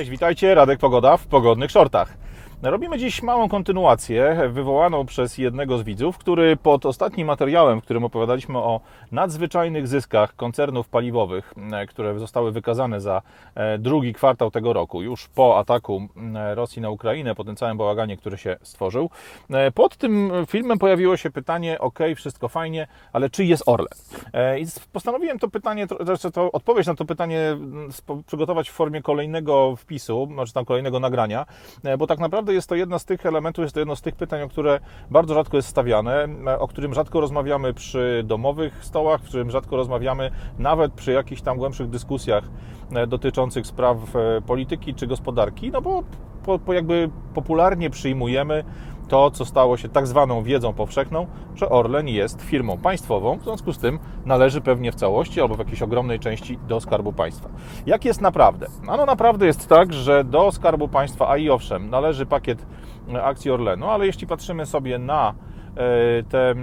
Cześć, witajcie, Radek Pogoda w pogodnych shortach. Robimy dziś małą kontynuację wywołaną przez jednego z widzów, który pod ostatnim materiałem, w którym opowiadaliśmy o nadzwyczajnych zyskach koncernów paliwowych, e, które zostały wykazane za e, drugi kwartał tego roku, już po ataku e, Rosji na Ukrainę, po tym całym bałaganie, który się stworzył. Pod tym filmem pojawiło się pytanie, ok, wszystko fajnie, ale czy jest Orlen? I postanowiłem to pytanie, znaczy to odpowiedź na to pytanie przygotować w formie kolejnego wpisu, znaczy tam kolejnego nagrania, bo tak naprawdę naprawdę jest to jedna z tych elementów, jest to jedno z tych pytań, o które bardzo rzadko jest stawiane, o którym rzadko rozmawiamy przy domowych stołach, w którym rzadko rozmawiamy nawet przy jakichś tam głębszych dyskusjach e, dotyczących spraw e, polityki czy gospodarki, no bo po, po jakby popularnie przyjmujemy to, co stało się tak zwaną wiedzą powszechną, że Orlen jest firmą państwową, w związku z tym należy pewnie w całości albo w jakiejś ogromnej części do Skarbu Państwa. Jak jest naprawdę? Ano naprawdę jest tak, że do Skarbu Państwa, a i owszem, należy pakiet akcji Orlenu, ale jeśli patrzymy sobie na E, te e,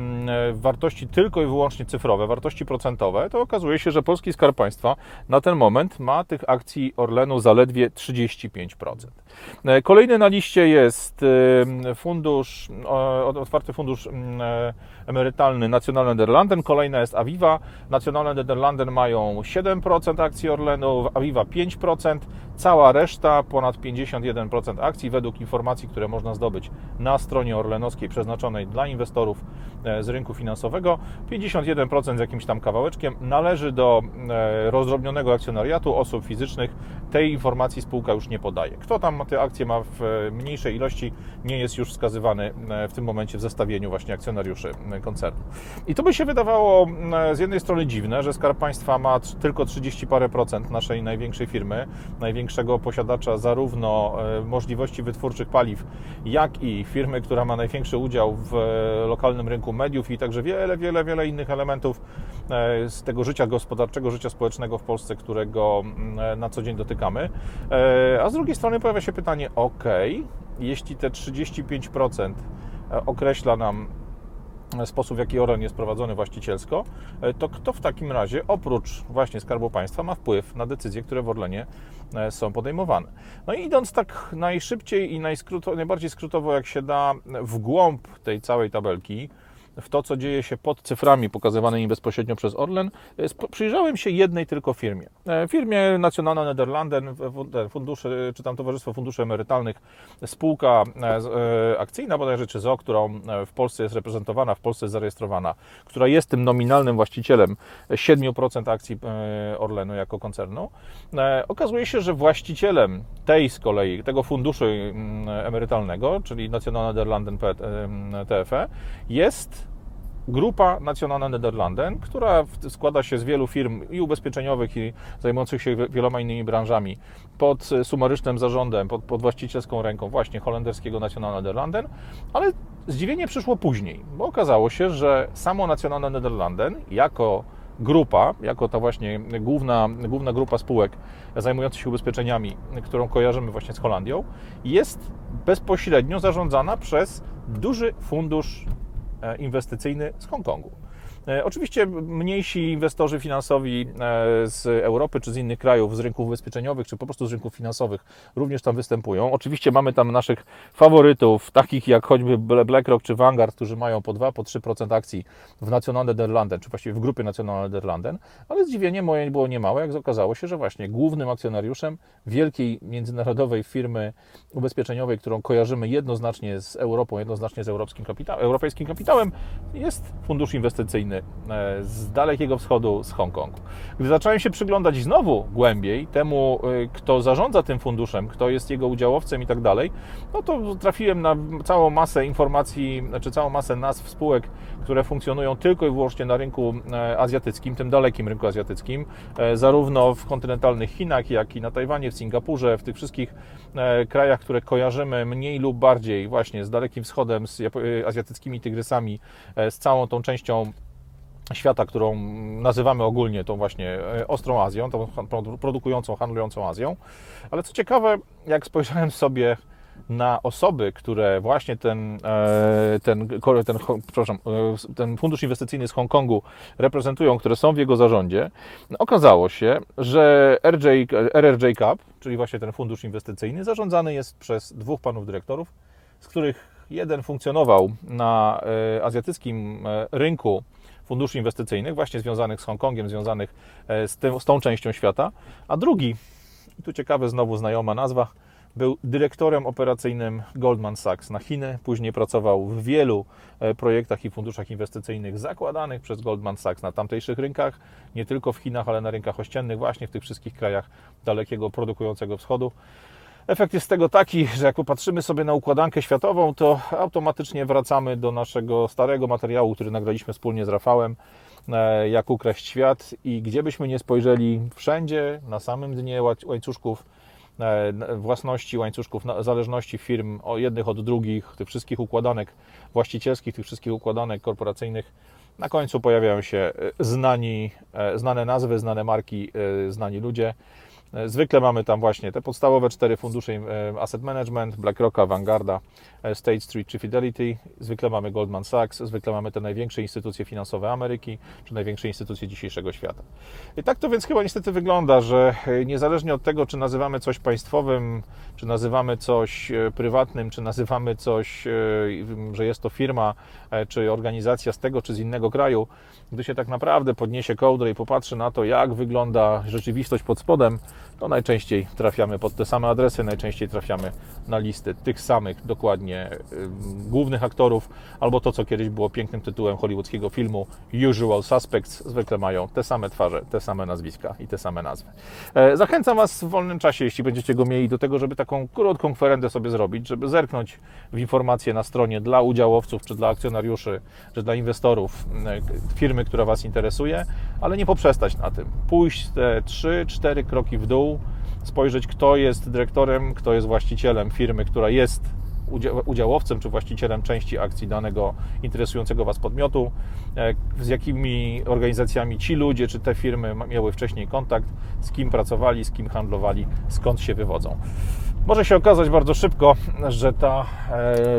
wartości tylko i wyłącznie cyfrowe, wartości procentowe, to okazuje się, że polski Skarb Państwa na ten moment ma tych akcji Orlenu zaledwie 35%. E, kolejny na liście jest fundusz, otwarty fundusz emerytalny Nationale Nederlanden, kolejna jest Aviva. Nationale Nederlanden mają 7% akcji Orlenu, Aviva 5%, cała reszta, ponad 51% akcji według informacji, które można zdobyć na stronie orlenowskiej przeznaczonej dla inwestorów e, z rynku finansowego, 51% z jakimś tam kawałeczkiem należy do e, rozdrobnionego akcjonariatu osób fizycznych. Tej informacji spółka już nie podaje. Kto tam te akcje ma w e, mniejszej ilości, nie jest już wskazywany w tym momencie w zestawieniu właśnie akcjonariuszy koncernu. I to by się wydawało z jednej strony dziwne, że Skarb Państwa ma tylko 30 parę procent naszej największej firmy, największego posiadacza zarówno możliwości wytwórczych paliw, jak i firmy, która ma największy udział w lokalnym rynku mediów i także wiele, wiele, wiele innych elementów e, z tego życia gospodarczego, życia społecznego w Polsce, którego mm, na co dzień dotykamy. E, a z drugiej strony pojawia się pytanie, ok, jeśli te 35% e, określa nam sposób, w jaki Orlen jest prowadzony właścicielsko, to kto w takim razie, oprócz właśnie Skarbu Państwa, ma wpływ na decyzje, które w Orlenie są podejmowane. No i idąc tak najszybciej i najbardziej skrótowo, jak się da, w głąb tej całej tabelki, w to, co dzieje się pod cyframi pokazywanymi bezpośrednio przez Orlen, przyjrzałem się jednej tylko firmie. E, firmie Nationale Nederlanden, fundusze, czy tam Towarzystwo Funduszy Emerytalnych, spółka e, e, akcyjna bodajże, czy ZO, którą w Polsce jest reprezentowana, w Polsce jest zarejestrowana, która jest tym nominalnym właścicielem 7% akcji Orlenu jako koncernu. Okazuje się, że właścicielem tej z kolei, tego funduszu mm, emerytalnego, czyli Nationale Nederlanden TFE, jest grupa Nationale Nederlanden, która składa się z wielu firm i ubezpieczeniowych, i zajmujących się wieloma innymi branżami, pod sumarycznym zarządem, pod, pod właścicielską ręką właśnie holenderskiego Nationale Nederlanden, ale zdziwienie przyszło później, bo okazało się, że samo Nationale Nederlanden jako grupa, jako ta właśnie główna, główna grupa spółek zajmujących się ubezpieczeniami, którą kojarzymy właśnie z Holandią, jest bezpośrednio zarządzana przez duży fundusz E, inwestycyjny z Hongkongu. E, oczywiście mniejsi inwestorzy finansowi e, z Europy czy z innych krajów, z rynków ubezpieczeniowych, czy po prostu z rynków finansowych również tam występują. Oczywiście mamy tam naszych faworytów, takich jak choćby BlackRock czy Vanguard, którzy mają po 2, po 3% akcji w National Nederlanden, czy właściwie w grupie National Nederlanden, ale zdziwienie moje było niemałe, jak okazało się, że właśnie głównym akcjonariuszem wielkiej międzynarodowej firmy ubezpieczeniowej, którą kojarzymy jednoznacznie z Europą, jednoznacznie z europejskim kapitałem, europejskim kapitałem, jest fundusz inwestycyjny E, z Dalekiego Wschodu, z Hongkongu. Gdy zacząłem się przyglądać znowu głębiej temu, e, kto zarządza tym funduszem, kto jest jego udziałowcem i tak dalej, no to trafiłem na całą masę informacji, znaczy całą masę nazw spółek, które funkcjonują tylko i wyłącznie na rynku e, azjatyckim, tym dalekim rynku azjatyckim, zarówno w kontynentalnych Chinach, jak i na Tajwanie, w Singapurze, w tych wszystkich krajach, które kojarzymy mniej lub bardziej właśnie z Dalekim Wschodem, z azjatyckimi tygrysami, z całą tą częścią świata, którą nazywamy ogólnie tą właśnie e, ostrą Azją, tą produkującą, handlującą Azją. Ale co ciekawe, jak spojrzałem sobie na osoby, które właśnie ten, e, ten, ten, e, ten fundusz inwestycyjny z Hongkongu reprezentują, które są w jego zarządzie, okazało się, że RJ, RRJ Cup, czyli właśnie ten fundusz inwestycyjny, zarządzany jest przez dwóch panów dyrektorów, z których jeden funkcjonował na azjatyckim rynku funduszy inwestycyjnych, właśnie związanych z Hongkongiem, związanych z, tym, z tą częścią świata, a drugi, tu ciekawe znowu znajoma nazwa, był dyrektorem operacyjnym Goldman Sachs na Chiny, później pracował w wielu e, projektach i funduszach inwestycyjnych zakładanych przez Goldman Sachs na tamtejszych rynkach, nie tylko w Chinach, ale na rynkach ościennych, właśnie w tych wszystkich krajach dalekiego produkującego wschodu. Efekt jest tego taki, że jak popatrzymy sobie na układankę światową, to automatycznie wracamy do naszego starego materiału, który nagraliśmy wspólnie z Rafałem, e, jak ukraść świat i gdzie byśmy nie spojrzeli, wszędzie, na samym dnie łańcuszków E, własności, łańcuszków zależności firm jednych od drugich, tych wszystkich układanek właścicielskich, tych wszystkich układanek korporacyjnych. Na końcu pojawiają się e, znani, znane nazwy, znane marki, znani ludzie. E, zwykle mamy tam właśnie te podstawowe cztery fundusze e, Asset Management, BlackRocka, Vanguarda, e, State Street czy Fidelity. Zwykle mamy Goldman Sachs, zwykle mamy te największe instytucje finansowe Ameryki, czy największe instytucje dzisiejszego świata. I tak to więc chyba niestety wygląda, że niezależnie od tego, czy nazywamy coś państwowym, czy nazywamy coś prywatnym, czy nazywamy coś, że jest to firma, czy organizacja z tego, czy z innego kraju, gdy się tak naprawdę podniesie kołdrę i popatrzy na to, jak wygląda rzeczywistość pod spodem, to najczęściej trafiamy pod te same adresy, najczęściej trafiamy na listy tych samych dokładnie głównych aktorów, albo to, co kiedyś było pięknym tytułem hollywoodzkiego filmu Usual Suspects, zwykle mają te same twarze, te same nazwiska i te same nazwy. E, zachęcam Was w wolnym czasie, jeśli będziecie go mieli, do tego, żeby taką krótką kwerendę sobie zrobić, żeby zerknąć w informacje na stronie dla udziałowców, czy dla akcjonariuszy, czy dla inwestorów firmy, która Was interesuje, ale nie poprzestać na tym. Pójść te 3-4 kroki w dół, spojrzeć, kto jest dyrektorem, kto jest właścicielem firmy, która jest udziałowcem czy właścicielem części akcji danego interesującego Was podmiotu, e, z jakimi organizacjami ci ludzie czy te firmy miały wcześniej kontakt, z kim pracowali, z kim handlowali, skąd się wywodzą. Może się okazać bardzo szybko, że ta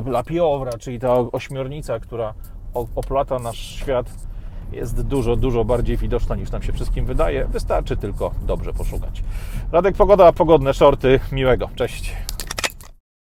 e, lapiowra, czyli ta ośmiornica, która oplata nasz świat, jest dużo, dużo bardziej widoczna niż nam się wszystkim wydaje. Wystarczy tylko dobrze poszukać. Radek Pogoda, pogodne shorty. Miłego. Cześć.